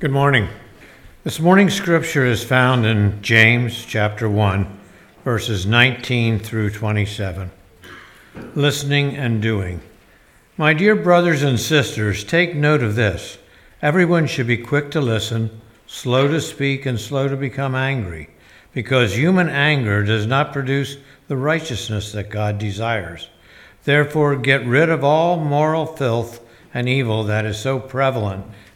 Good morning. This morning's scripture is found in James chapter 1, verses 19 through 27. Listening and doing. My dear brothers and sisters, take note of this. Everyone should be quick to listen, slow to speak, and slow to become angry, because human anger does not produce the righteousness that God desires. Therefore, get rid of all moral filth and evil that is so prevalent,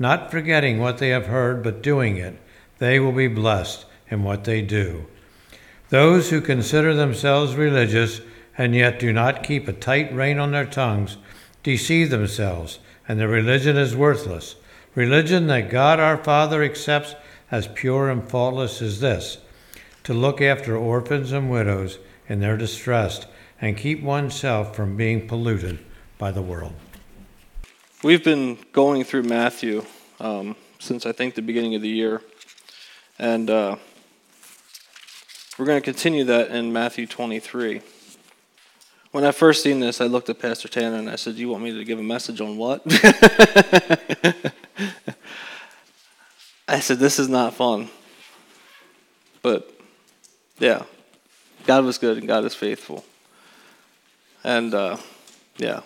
not forgetting what they have heard, but doing it, they will be blessed in what they do. Those who consider themselves religious and yet do not keep a tight rein on their tongues deceive themselves, and their religion is worthless. Religion that God our Father accepts as pure and faultless is this to look after orphans and widows in their distress and keep oneself from being polluted by the world. We've been going through Matthew um, since I think the beginning of the year, and uh, we're going to continue that in Matthew 23. When I first seen this, I looked at Pastor Tanner and I said, "You want me to give a message on what?" I said, "This is not fun," but yeah, God was good and God is faithful. And uh, yeah.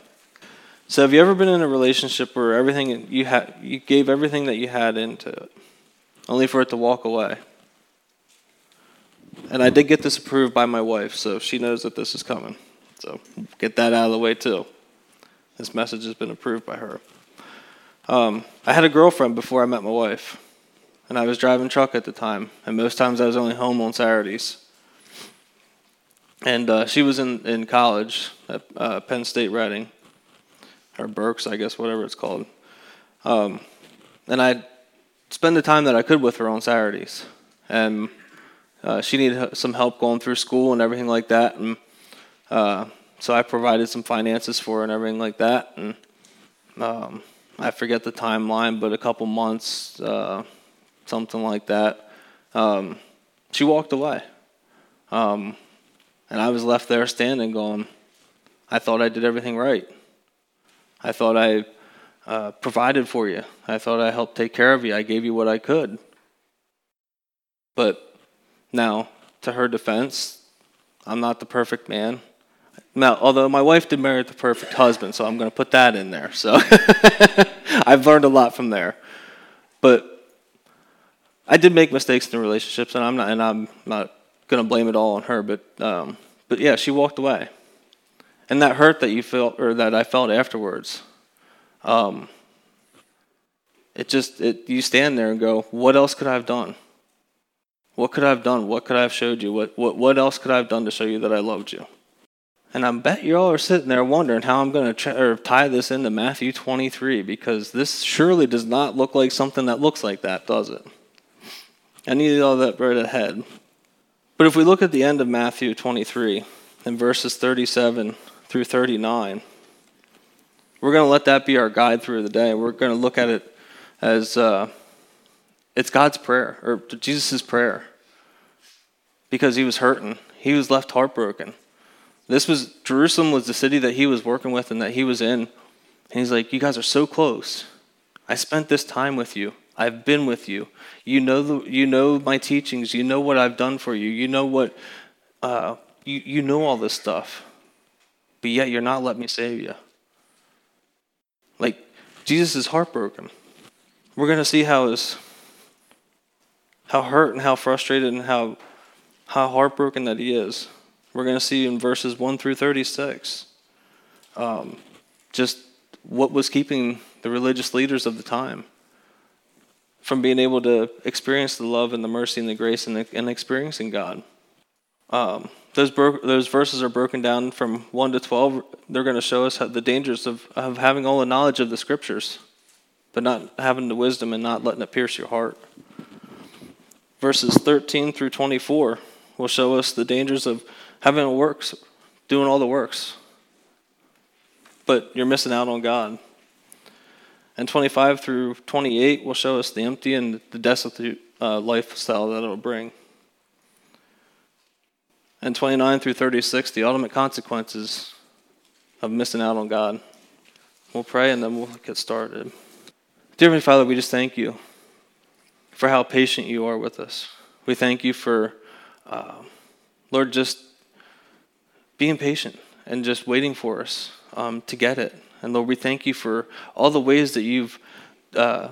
So have you ever been in a relationship where everything you had you gave everything that you had into it, only for it to walk away? And I did get this approved by my wife, so she knows that this is coming. So get that out of the way too. This message has been approved by her. Um, I had a girlfriend before I met my wife, and I was driving truck at the time, and most times I was only home on Saturdays and uh, she was in, in college at uh, Penn State Reading, or Berks, I guess, whatever it's called. Um, and I'd spend the time that I could with her on Saturdays. And uh, she needed some help going through school and everything like that. And uh, so I provided some finances for her and everything like that. And um, I forget the timeline, but a couple months, uh, something like that. Um, she walked away. Um, and I was left there standing going, I thought I did everything right. I thought I uh, provided for you. I thought I helped take care of you. I gave you what I could. But now, to her defense, I'm not the perfect man. Now, although my wife did marry the perfect husband, so I'm going to put that in there. So I've learned a lot from there. But I did make mistakes in relationships, and I'm not, and I'm not going to blame it all on her, but um, but yeah, she walked away, and that hurt that you felt or that I felt afterwards. Um, it just it you stand there and go, what else could I have done? What could I have done? What could I have showed you? What what what else could I have done to show you that I loved you? And I bet you all are sitting there wondering how I'm going to tie this into Matthew 23 because this surely does not look like something that looks like that, does it? I need all that right ahead. But if we look at the end of Matthew 23 in verses 37 through 39, we're going to let that be our guide through the day. We're going to look at it as uh, it's God's prayer, or Jesus' prayer, because he was hurting. He was left heartbroken. This was Jerusalem was the city that he was working with and that he was in. And he's like, You guys are so close. I spent this time with you. I've been with you. You know, the, you know my teachings. You know what I've done for you. You know what, uh, you, you know all this stuff. But yet you're not letting me save you. Like, Jesus is heartbroken. We're going to see how his, how hurt and how frustrated and how, how heartbroken that he is. We're going to see in verses 1 through 36 um, just what was keeping the religious leaders of the time from being able to experience the love and the mercy and the grace and, the, and experiencing God. Um, those, bro- those verses are broken down from 1 to 12. They're going to show us the dangers of, of having all the knowledge of the scriptures. but not having the wisdom and not letting it pierce your heart. Verses 13 through 24 will show us the dangers of having works, doing all the works, but you're missing out on God. And 25 through 28 will show us the empty and the destitute uh, lifestyle that it'll bring. And 29 through 36, the ultimate consequences of missing out on God. We'll pray and then we'll get started. Dear Heavenly Father, we just thank you for how patient you are with us. We thank you for, uh, Lord, just being patient and just waiting for us um, to get it. And Lord, we thank you for all the ways that you've uh,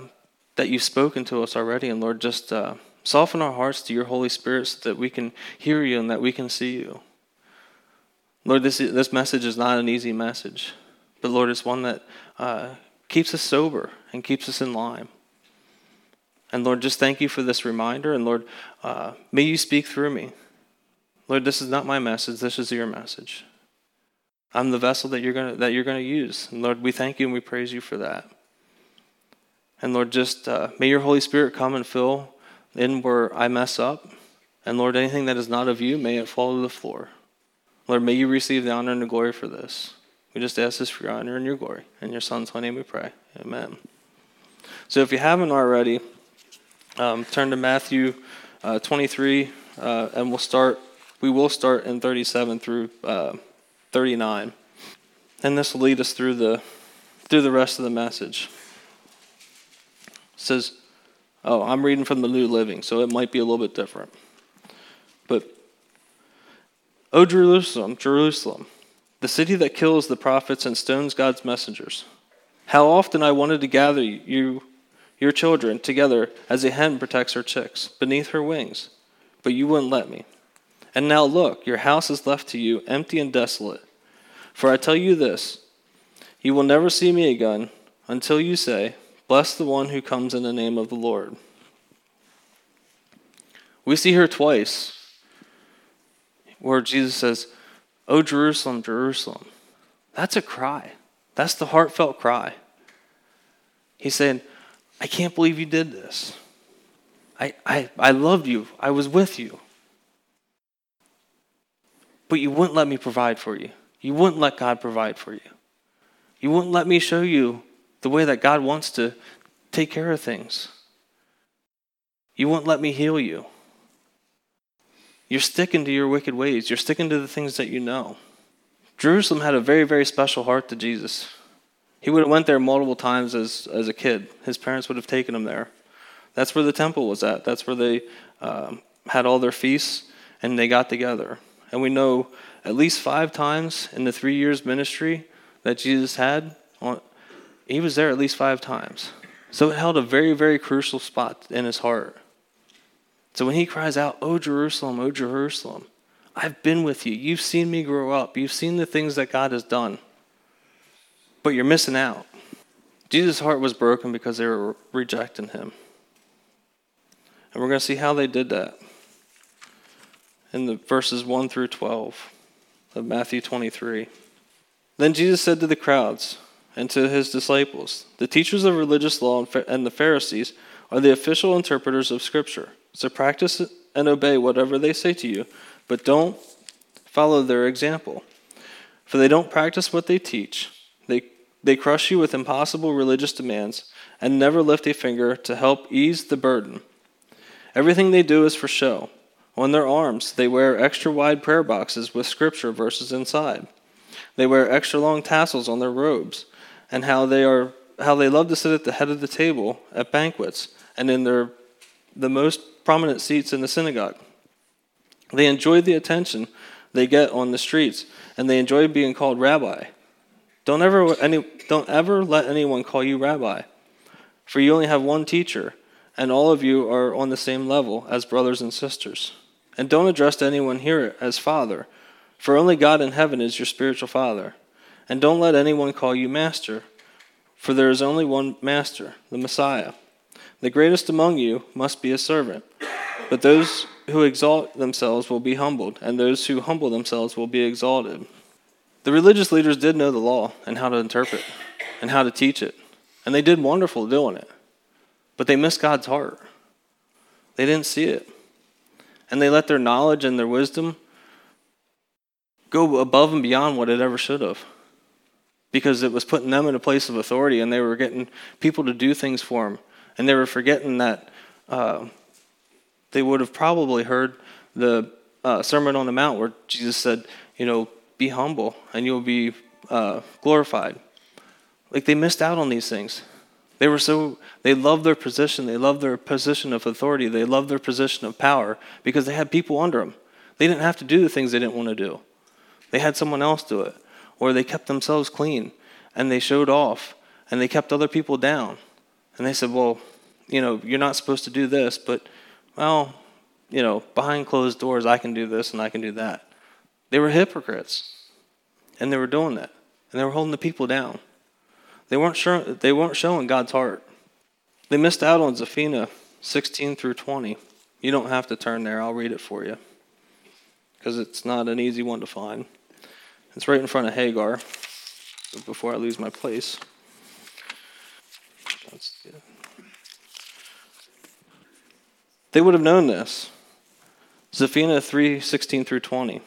that you've spoken to us already. And Lord, just uh, soften our hearts to your Holy Spirit so that we can hear you and that we can see you. Lord, this this message is not an easy message, but Lord, it's one that uh, keeps us sober and keeps us in line. And Lord, just thank you for this reminder. And Lord, uh, may you speak through me. Lord, this is not my message. This is your message. I'm the vessel that you're gonna that you're gonna use. And Lord, we thank you and we praise you for that. And Lord, just uh, may your Holy Spirit come and fill in where I mess up. And Lord, anything that is not of you, may it fall to the floor. Lord, may you receive the honor and the glory for this. We just ask this for your honor and your glory. In your Son's holy name we pray. Amen. So if you haven't already, um, turn to Matthew uh, 23, uh, and we'll start. We will start in 37 through uh, 39. And this will lead us through the through the rest of the message. It says, oh, I'm reading from the New Living, so it might be a little bit different. But O Jerusalem, Jerusalem, the city that kills the prophets and stones God's messengers. How often I wanted to gather you, your children, together as a hen protects her chicks beneath her wings, but you wouldn't let me. And now look, your house is left to you empty and desolate. For I tell you this you will never see me again until you say, Bless the one who comes in the name of the Lord. We see here twice where Jesus says, Oh, Jerusalem, Jerusalem. That's a cry. That's the heartfelt cry. He's saying, I can't believe you did this. I, I, I loved you. I was with you but you wouldn't let me provide for you. You wouldn't let God provide for you. You wouldn't let me show you the way that God wants to take care of things. You won't let me heal you. You're sticking to your wicked ways. You're sticking to the things that you know. Jerusalem had a very, very special heart to Jesus. He would have went there multiple times as, as a kid. His parents would have taken him there. That's where the temple was at. That's where they um, had all their feasts and they got together. And we know at least five times in the three years ministry that Jesus had, he was there at least five times. So it held a very, very crucial spot in his heart. So when he cries out, Oh, Jerusalem, oh, Jerusalem, I've been with you. You've seen me grow up. You've seen the things that God has done. But you're missing out. Jesus' heart was broken because they were rejecting him. And we're going to see how they did that in the verses 1 through 12 of Matthew 23. Then Jesus said to the crowds and to his disciples, The teachers of religious law and the Pharisees are the official interpreters of Scripture. So practice and obey whatever they say to you, but don't follow their example. For they don't practice what they teach. They, they crush you with impossible religious demands and never lift a finger to help ease the burden. Everything they do is for show on their arms, they wear extra wide prayer boxes with scripture verses inside. They wear extra long tassels on their robes, and how they are how they love to sit at the head of the table at banquets and in their the most prominent seats in the synagogue. They enjoy the attention they get on the streets, and they enjoy being called rabbi. Don't ever any don't ever let anyone call you rabbi, for you only have one teacher, and all of you are on the same level as brothers and sisters. And don't address anyone here as Father, for only God in heaven is your spiritual Father. And don't let anyone call you Master, for there is only one Master, the Messiah. The greatest among you must be a servant. But those who exalt themselves will be humbled, and those who humble themselves will be exalted. The religious leaders did know the law and how to interpret and how to teach it. And they did wonderful doing it. But they missed God's heart. They didn't see it. And they let their knowledge and their wisdom go above and beyond what it ever should have. Because it was putting them in a place of authority and they were getting people to do things for them. And they were forgetting that uh, they would have probably heard the uh, Sermon on the Mount where Jesus said, you know, be humble and you'll be uh, glorified. Like they missed out on these things. They were so, they loved their position. They loved their position of authority. They loved their position of power because they had people under them. They didn't have to do the things they didn't want to do. They had someone else do it. Or they kept themselves clean and they showed off and they kept other people down. And they said, well, you know, you're not supposed to do this, but, well, you know, behind closed doors, I can do this and I can do that. They were hypocrites, and they were doing that, and they were holding the people down. They weren't sure, they weren't showing God's heart. They missed out on Zephaniah 16 through 20. You don't have to turn there. I'll read it for you because it's not an easy one to find. It's right in front of Haggai. Before I lose my place. They would have known this. Zephaniah 3 16 through 20.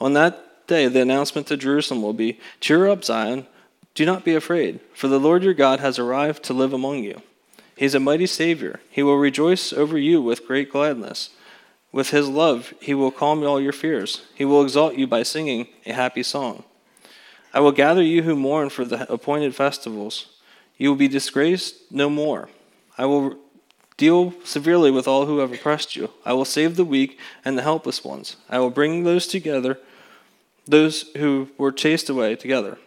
On that day, the announcement to Jerusalem will be Cheer up, Zion. Do not be afraid, for the Lord your God has arrived to live among you. He is a mighty Savior. He will rejoice over you with great gladness. With his love, he will calm all your fears. He will exalt you by singing a happy song. I will gather you who mourn for the appointed festivals. You will be disgraced no more. I will Deal severely with all who have oppressed you. I will save the weak and the helpless ones. I will bring those together, those who were chased away together.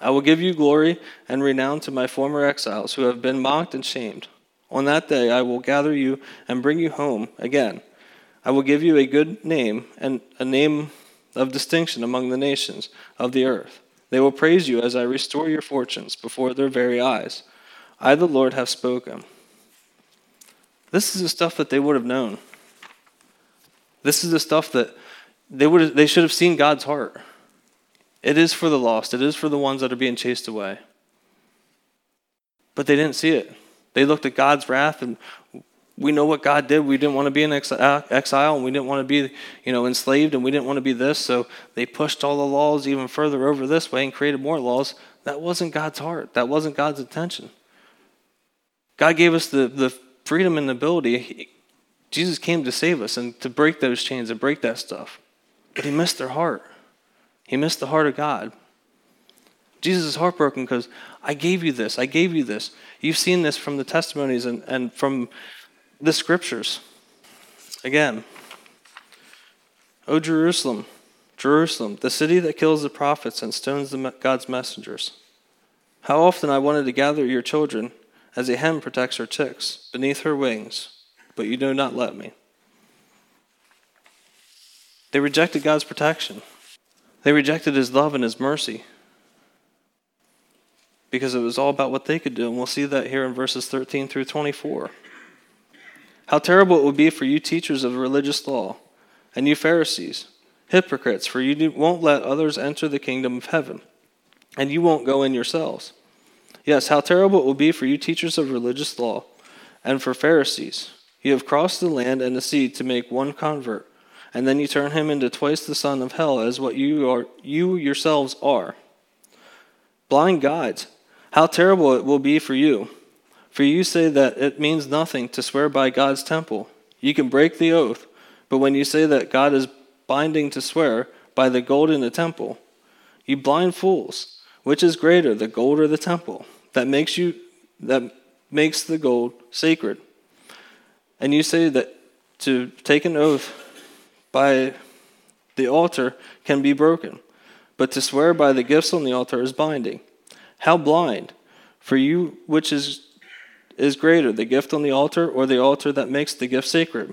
I will give you glory and renown to my former exiles who have been mocked and shamed. On that day I will gather you and bring you home again. I will give you a good name and a name of distinction among the nations of the earth. They will praise you as I restore your fortunes before their very eyes. I, the Lord, have spoken. This is the stuff that they would have known. This is the stuff that they would have, they should have seen God's heart. It is for the lost. It is for the ones that are being chased away. But they didn't see it. They looked at God's wrath and we know what God did. We didn't want to be in uh, exile and we didn't want to be, you know, enslaved and we didn't want to be this. So they pushed all the laws even further over this way and created more laws. That wasn't God's heart. That wasn't God's intention. God gave us the, the freedom and the ability. Jesus came to save us and to break those chains and break that stuff. But he missed their heart. He missed the heart of God. Jesus is heartbroken because I gave you this. I gave you this. You've seen this from the testimonies and, and from the scriptures. Again, O Jerusalem, Jerusalem, the city that kills the prophets and stones the, God's messengers. How often I wanted to gather your children as a hen protects her chicks beneath her wings, but you do not let me. They rejected God's protection. They rejected his love and his mercy because it was all about what they could do. And we'll see that here in verses 13 through 24. How terrible it would be for you teachers of religious law and you Pharisees, hypocrites, for you won't let others enter the kingdom of heaven, and you won't go in yourselves. Yes, how terrible it will be for you teachers of religious law and for Pharisees. You have crossed the land and the sea to make one convert, and then you turn him into twice the son of hell as what you are you yourselves are. Blind guides, how terrible it will be for you. For you say that it means nothing to swear by God's temple. You can break the oath, but when you say that God is binding to swear by the gold in the temple, you blind fools. Which is greater, the gold or the temple, that makes you that makes the gold sacred? And you say that to take an oath by the altar can be broken, but to swear by the gifts on the altar is binding. How blind! For you which is is greater, the gift on the altar or the altar that makes the gift sacred?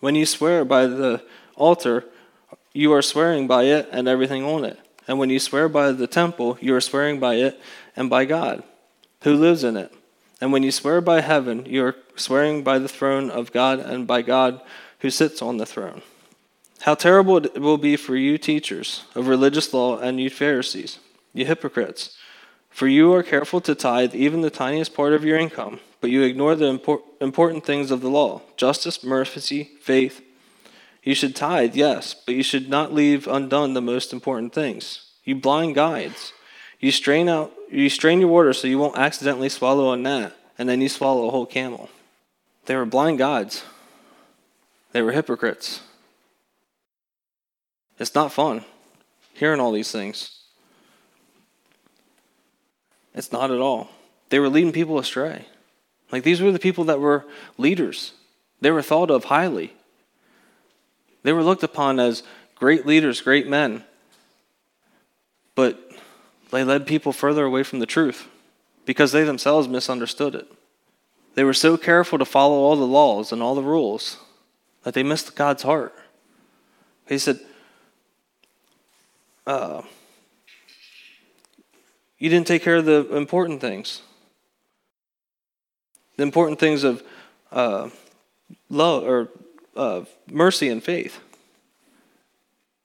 When you swear by the altar, you are swearing by it and everything on it. And when you swear by the temple, you are swearing by it and by God, who lives in it. And when you swear by heaven, you are swearing by the throne of God and by God who sits on the throne. How terrible it will be for you, teachers of religious law, and you, Pharisees, you hypocrites! For you are careful to tithe even the tiniest part of your income, but you ignore the impor- important things of the law justice, mercy, faith. You should tithe, yes, but you should not leave undone the most important things. You blind guides. You strain out you strain your water so you won't accidentally swallow a gnat, and then you swallow a whole camel. They were blind guides. They were hypocrites. It's not fun hearing all these things. It's not at all. They were leading people astray. Like these were the people that were leaders, they were thought of highly. They were looked upon as great leaders, great men. But they led people further away from the truth because they themselves misunderstood it. They were so careful to follow all the laws and all the rules that they missed God's heart. He said, uh, you didn't take care of the important things. The important things of uh, love or uh, mercy and faith.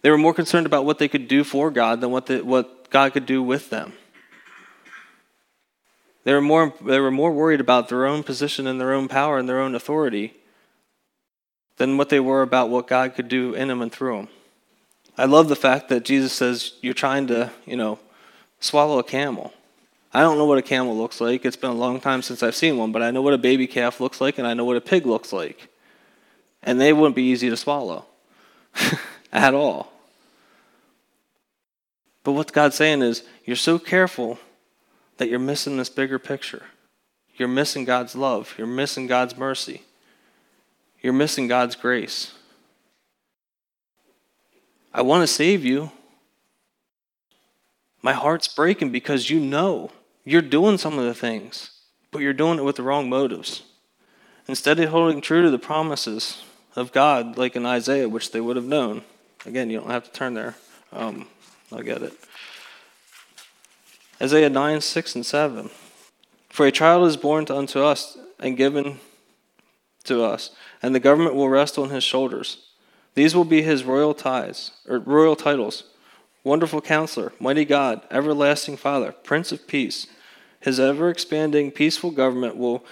They were more concerned about what they could do for God than what, the, what God could do with them. They were, more, they were more worried about their own position and their own power and their own authority than what they were about what God could do in them and through them. I love the fact that Jesus says you're trying to, you know, swallow a camel. I don't know what a camel looks like. It's been a long time since I've seen one, but I know what a baby calf looks like and I know what a pig looks like. And they wouldn't be easy to swallow at all. But what God's saying is, you're so careful that you're missing this bigger picture. You're missing God's love. You're missing God's mercy. You're missing God's grace. I want to save you. My heart's breaking because you know you're doing some of the things, but you're doing it with the wrong motives. Instead of holding true to the promises of God, like in Isaiah, which they would have known. Again, you don't have to turn there. Um, I'll get it. Isaiah 9, 6, and 7. For a child is born unto us and given to us, and the government will rest on his shoulders. These will be his royal ties or royal titles. Wonderful counselor, mighty God, everlasting Father, Prince of Peace. His ever expanding peaceful government will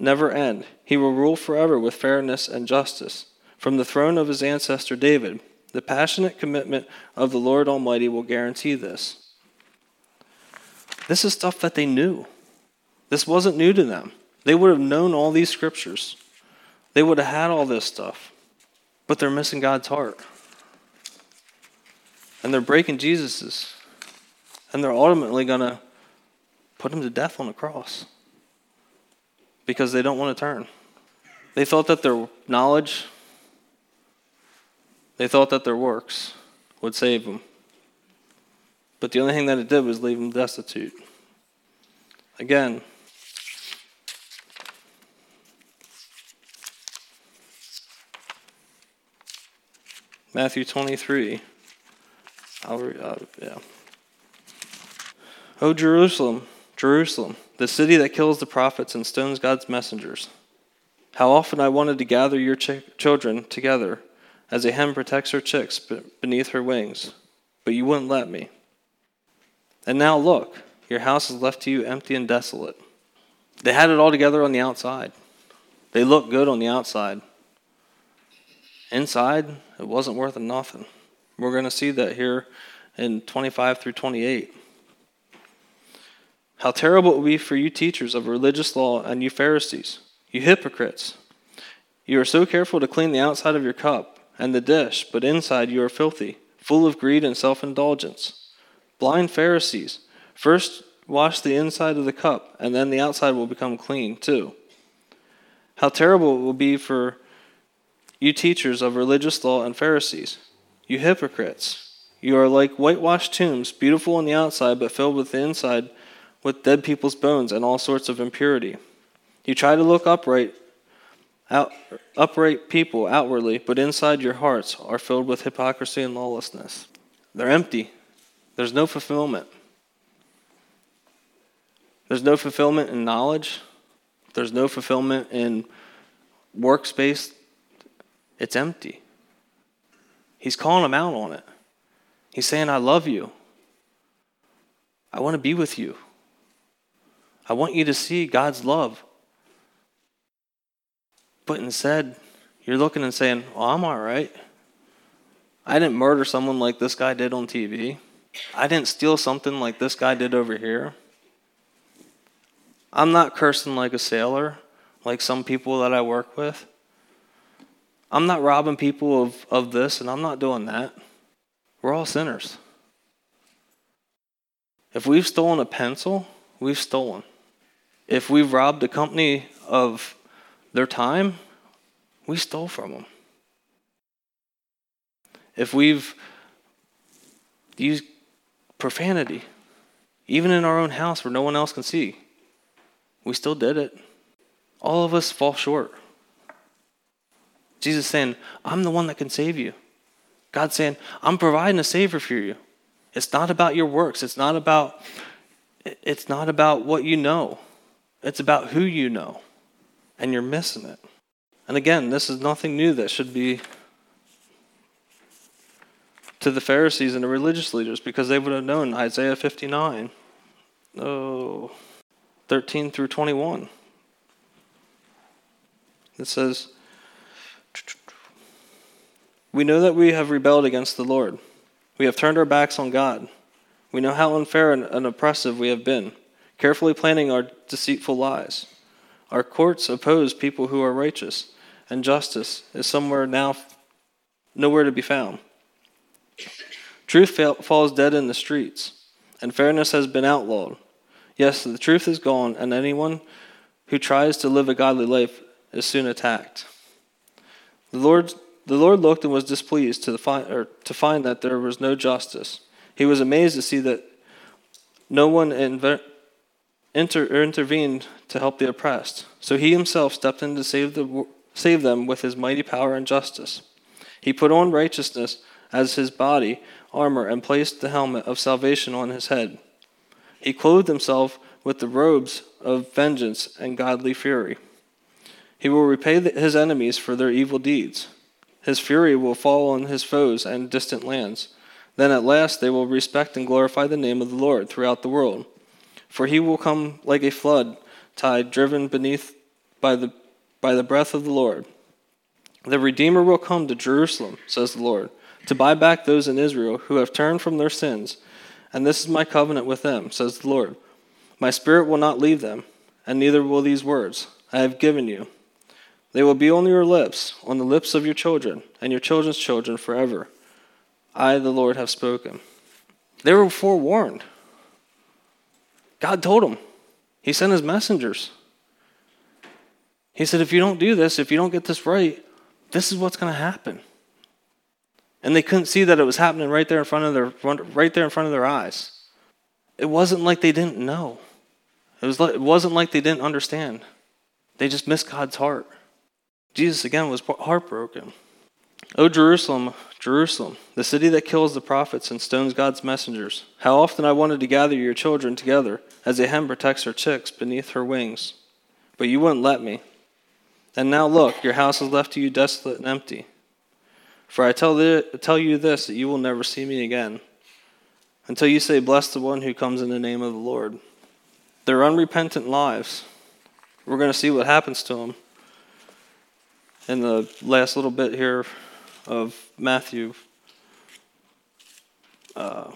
never end. He will rule forever with fairness and justice. From the throne of his ancestor David, the passionate commitment of the Lord Almighty will guarantee this. This is stuff that they knew. This wasn't new to them. They would have known all these scriptures, they would have had all this stuff, but they're missing God's heart and they're breaking Jesus's, and they're ultimately going to put him to death on the cross because they don't want to turn. They thought that their knowledge, they thought that their works would save them. But the only thing that it did was leave them destitute. Again, Matthew 23. I'll, uh, yeah. Oh, Jerusalem, Jerusalem, the city that kills the prophets and stones God's messengers. How often I wanted to gather your ch- children together as a hen protects her chicks beneath her wings, but you wouldn't let me. And now look, your house is left to you empty and desolate. They had it all together on the outside. They looked good on the outside. Inside, it wasn't worth a nothing. We're going to see that here in 25 through 28. How terrible it would be for you teachers of religious law and you Pharisees, you hypocrites. You are so careful to clean the outside of your cup and the dish, but inside you are filthy, full of greed and self indulgence. Blind Pharisees, first wash the inside of the cup, and then the outside will become clean too. How terrible it will be for you teachers of religious law and Pharisees, you hypocrites! You are like whitewashed tombs, beautiful on the outside, but filled with the inside with dead people's bones and all sorts of impurity. You try to look upright, out, upright people outwardly, but inside your hearts are filled with hypocrisy and lawlessness. They're empty. There's no fulfillment. There's no fulfillment in knowledge. There's no fulfillment in workspace. It's empty. He's calling them out on it. He's saying, I love you. I want to be with you. I want you to see God's love. But instead, you're looking and saying, Well, I'm all right. I didn't murder someone like this guy did on TV. I didn't steal something like this guy did over here. I'm not cursing like a sailor, like some people that I work with. I'm not robbing people of, of this, and I'm not doing that. We're all sinners. If we've stolen a pencil, we've stolen. If we've robbed a company of their time, we stole from them. If we've used profanity, even in our own house where no one else can see, we still did it. All of us fall short. Jesus saying, I'm the one that can save you. God saying, I'm providing a savior for you. It's not about your works. It's not about it's not about what you know. It's about who you know. And you're missing it. And again, this is nothing new that should be to the Pharisees and the religious leaders because they would have known Isaiah 59, oh, 13 through 21. It says, We know that we have rebelled against the Lord. We have turned our backs on God. We know how unfair and oppressive we have been, carefully planning our deceitful lies. Our courts oppose people who are righteous, and justice is somewhere now nowhere to be found. Truth falls dead in the streets, and fairness has been outlawed. Yes, the truth is gone, and anyone who tries to live a godly life is soon attacked. The Lord, the Lord looked and was displeased to, the, to find that there was no justice. He was amazed to see that no one inter, intervened to help the oppressed. So he himself stepped in to save, the, save them with his mighty power and justice. He put on righteousness as his body armor and placed the helmet of salvation on his head. He clothed himself with the robes of vengeance and godly fury. He will repay his enemies for their evil deeds. His fury will fall on his foes and distant lands. Then at last they will respect and glorify the name of the Lord throughout the world. For he will come like a flood tide driven beneath by the, by the breath of the Lord. The Redeemer will come to Jerusalem, says the Lord to buy back those in Israel who have turned from their sins. And this is my covenant with them, says the Lord. My spirit will not leave them, and neither will these words I have given you. They will be on your lips, on the lips of your children, and your children's children forever. I, the Lord, have spoken. They were forewarned. God told them. He sent his messengers. He said, if you don't do this, if you don't get this right, this is what's going to happen and they couldn't see that it was happening right there in front of their right there in front of their eyes. It wasn't like they didn't know. It was like, it wasn't like they didn't understand. They just missed God's heart. Jesus again was heartbroken. O Jerusalem, Jerusalem, the city that kills the prophets and stones God's messengers. How often I wanted to gather your children together as a hen protects her chicks beneath her wings. But you wouldn't let me. And now look, your house is left to you desolate and empty. For I tell, the, tell you this, that you will never see me again, until you say, Bless the one who comes in the name of the Lord. Their unrepentant lives, we're going to see what happens to them in the last little bit here of Matthew. Uh,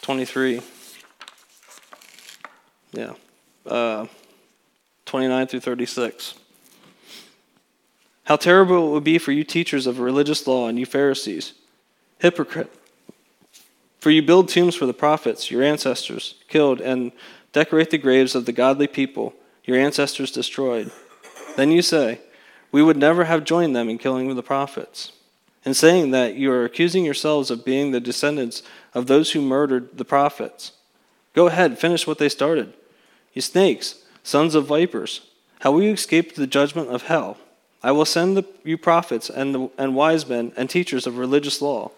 23. Yeah. Uh, 29 through 36. How terrible it would be for you teachers of religious law and you Pharisees. Hypocrite. For you build tombs for the prophets, your ancestors killed, and decorate the graves of the godly people, your ancestors destroyed. Then you say, We would never have joined them in killing the prophets. In saying that, you are accusing yourselves of being the descendants of those who murdered the prophets. Go ahead, finish what they started. You snakes, sons of vipers, how will you escape the judgment of hell? I will send the, you prophets and, the, and wise men and teachers of religious law.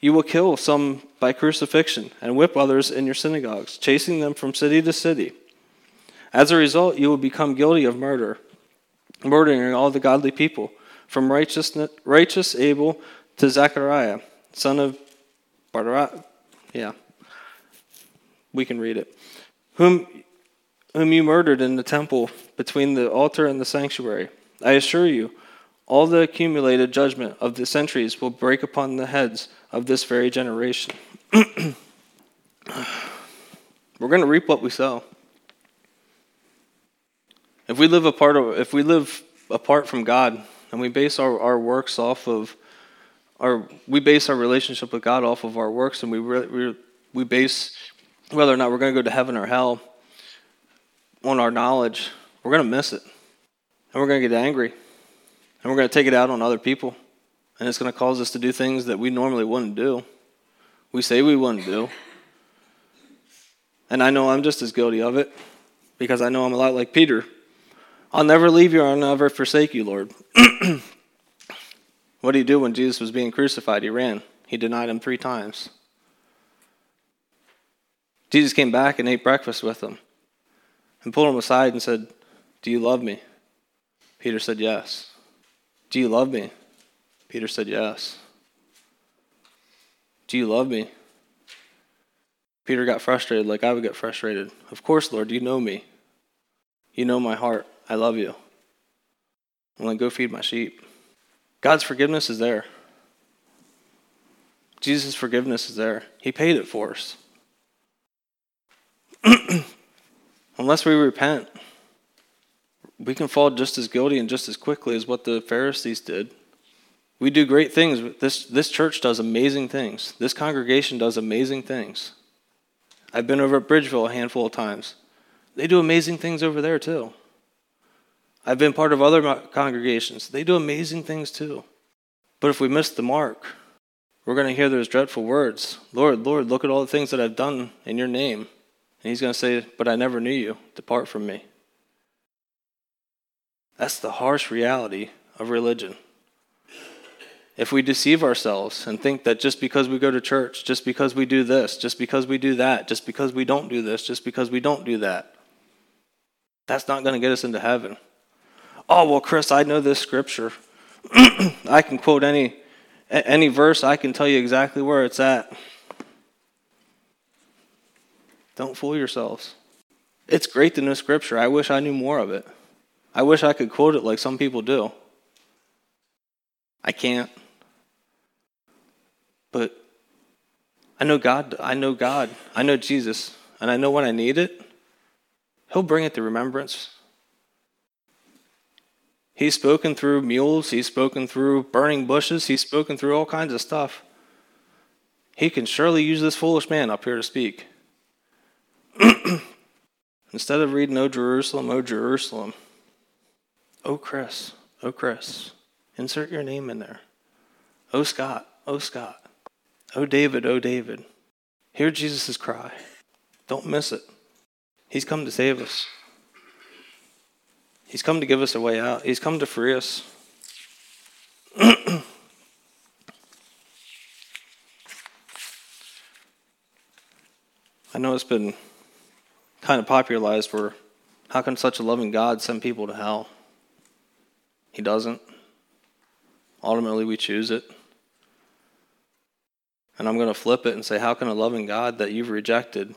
You will kill some by crucifixion and whip others in your synagogues, chasing them from city to city. As a result, you will become guilty of murder, murdering all the godly people, from righteous, righteous Abel to Zechariah, son of Barachiah, yeah, we can read it. Whom, whom you murdered in the temple between the altar and the sanctuary. I assure you, all the accumulated judgment of the centuries will break upon the heads of this very generation. We're going to reap what we sow. If we live apart if we live apart from God and we base our, our works off of our we base our relationship with God off of our works and we we we base whether or not we're going to go to heaven or hell on our knowledge, we're going to miss it. And we're going to get angry. And we're going to take it out on other people. And it's going to cause us to do things that we normally wouldn't do. We say we wouldn't do. And I know I'm just as guilty of it because I know I'm a lot like Peter. I'll never leave you, I'll never forsake you, Lord. what did he do when Jesus was being crucified? He ran. He denied him three times. Jesus came back and ate breakfast with him and pulled him aside and said, Do you love me? Peter said, Yes. Do you love me? Peter said, Yes. Do you love me? Peter got frustrated like I would get frustrated. Of course, Lord, you know me. You know my heart. I love you. I'm going to go feed my sheep. God's forgiveness is there. Jesus' forgiveness is there. He paid it for us. Unless we repent, we can fall just as guilty and just as quickly as what the Pharisees did. We do great things. This, this church does amazing things. This congregation does amazing things. I've been over at Bridgeville a handful of times. They do amazing things over there, too. I've been part of other congregations. They do amazing things, too. But if we miss the mark, we're going to hear those dreadful words Lord, Lord, look at all the things that I've done in your name. And he's going to say, But I never knew you. Depart from me. That's the harsh reality of religion. If we deceive ourselves and think that just because we go to church, just because we do this, just because we do that, just because we don't do this, just because we don't do that, that's not going to get us into heaven. Oh, well, Chris, I know this scripture. I can quote any any verse, I can tell you exactly where it's at. Don't fool yourselves. It's great to know Scripture. I wish I knew more of it. I wish I could quote it like some people do. I can't. But I know God. I know God. I know Jesus. And I know when I need it, He'll bring it to remembrance. He's spoken through mules, He's spoken through burning bushes, He's spoken through all kinds of stuff. He can surely use this foolish man up here to speak. Instead of reading, O Jerusalem, O Jerusalem, O Chris, O Chris, insert your name in there. O Scott, O Scott, O David, O David. Hear Jesus' cry. Don't miss it. He's come to save us. He's come to give us a way out. He's come to free us. I know it's been kind of popularized where how can such a loving God send people to hell? He doesn't. Ultimately, we choose it. And I'm going to flip it and say, how can a loving God that you've rejected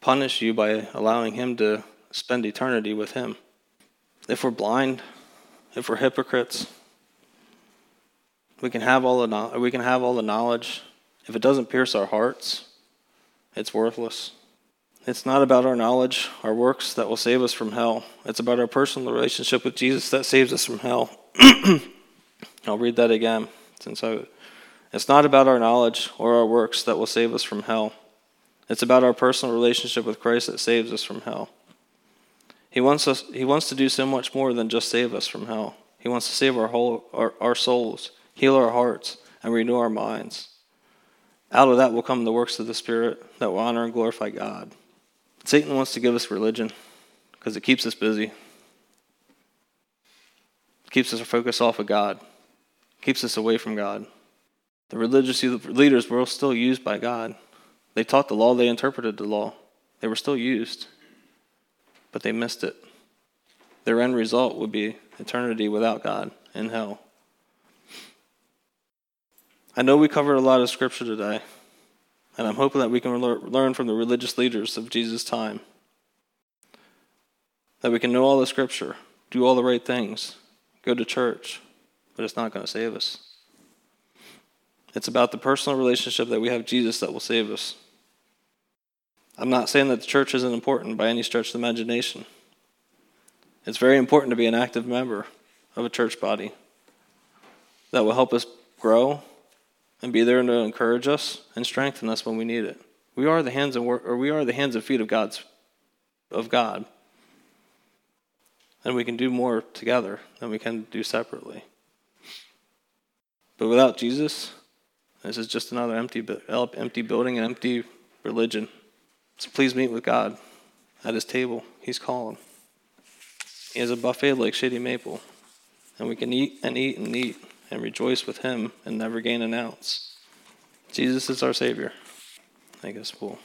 punish you by allowing Him to spend eternity with Him? If we're blind, if we're hypocrites, we can have all the we can have all the knowledge. If it doesn't pierce our hearts, it's worthless. It's not about our knowledge, our works that will save us from hell. It's about our personal relationship with Jesus that saves us from hell. I'll read that again. Since I, it's not about our knowledge or our works that will save us from hell. It's about our personal relationship with Christ that saves us from hell. He wants us. He wants to do so much more than just save us from hell. He wants to save our whole our, our souls, heal our hearts, and renew our minds. Out of that will come the works of the Spirit that will honor and glorify God. Satan wants to give us religion because it keeps us busy, keeps us focused off of God, keeps us away from God. The religious leaders were still used by God. They taught the law, they interpreted the law. They were still used, but they missed it. Their end result would be eternity without God in hell. I know we covered a lot of scripture today. And I'm hoping that we can learn from the religious leaders of Jesus' time. That we can know all the scripture, do all the right things, go to church, but it's not going to save us. It's about the personal relationship that we have Jesus that will save us. I'm not saying that the church isn't important by any stretch of the imagination. It's very important to be an active member of a church body that will help us grow and be there to encourage us and strengthen us when we need it. We are the hands and work, or we are the hands and feet of God's of God. And we can do more together than we can do separately. But without Jesus, this is just another empty, empty building, an empty religion. So please meet with God at his table. He's calling. He has a buffet like Shady Maple, and we can eat and eat and eat and rejoice with him and never gain an ounce. Jesus is our Savior. I guess we'll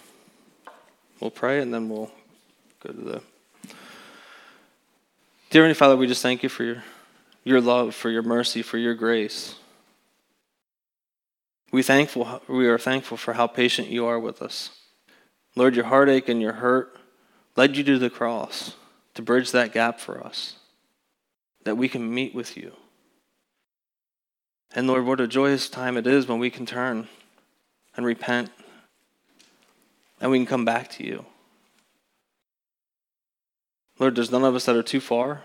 we'll pray and then we'll go to the Dear Heavenly Father, we just thank you for your, your love, for your mercy, for your grace. We thankful we are thankful for how patient you are with us. Lord, your heartache and your hurt led you to the cross to bridge that gap for us, that we can meet with you. And Lord, what a joyous time it is when we can turn and repent and we can come back to you. Lord, there's none of us that are too far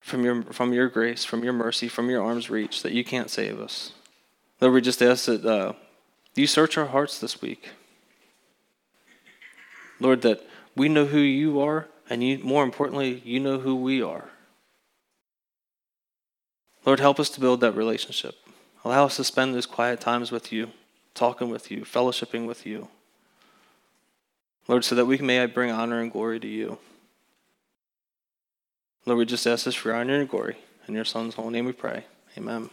from your, from your grace, from your mercy, from your arm's reach that you can't save us. Lord, we just ask that uh, you search our hearts this week. Lord, that we know who you are, and you, more importantly, you know who we are. Lord, help us to build that relationship. Allow us to spend those quiet times with you, talking with you, fellowshipping with you. Lord, so that we may bring honor and glory to you. Lord, we just ask this for your honor and glory. In your Son's holy name we pray. Amen.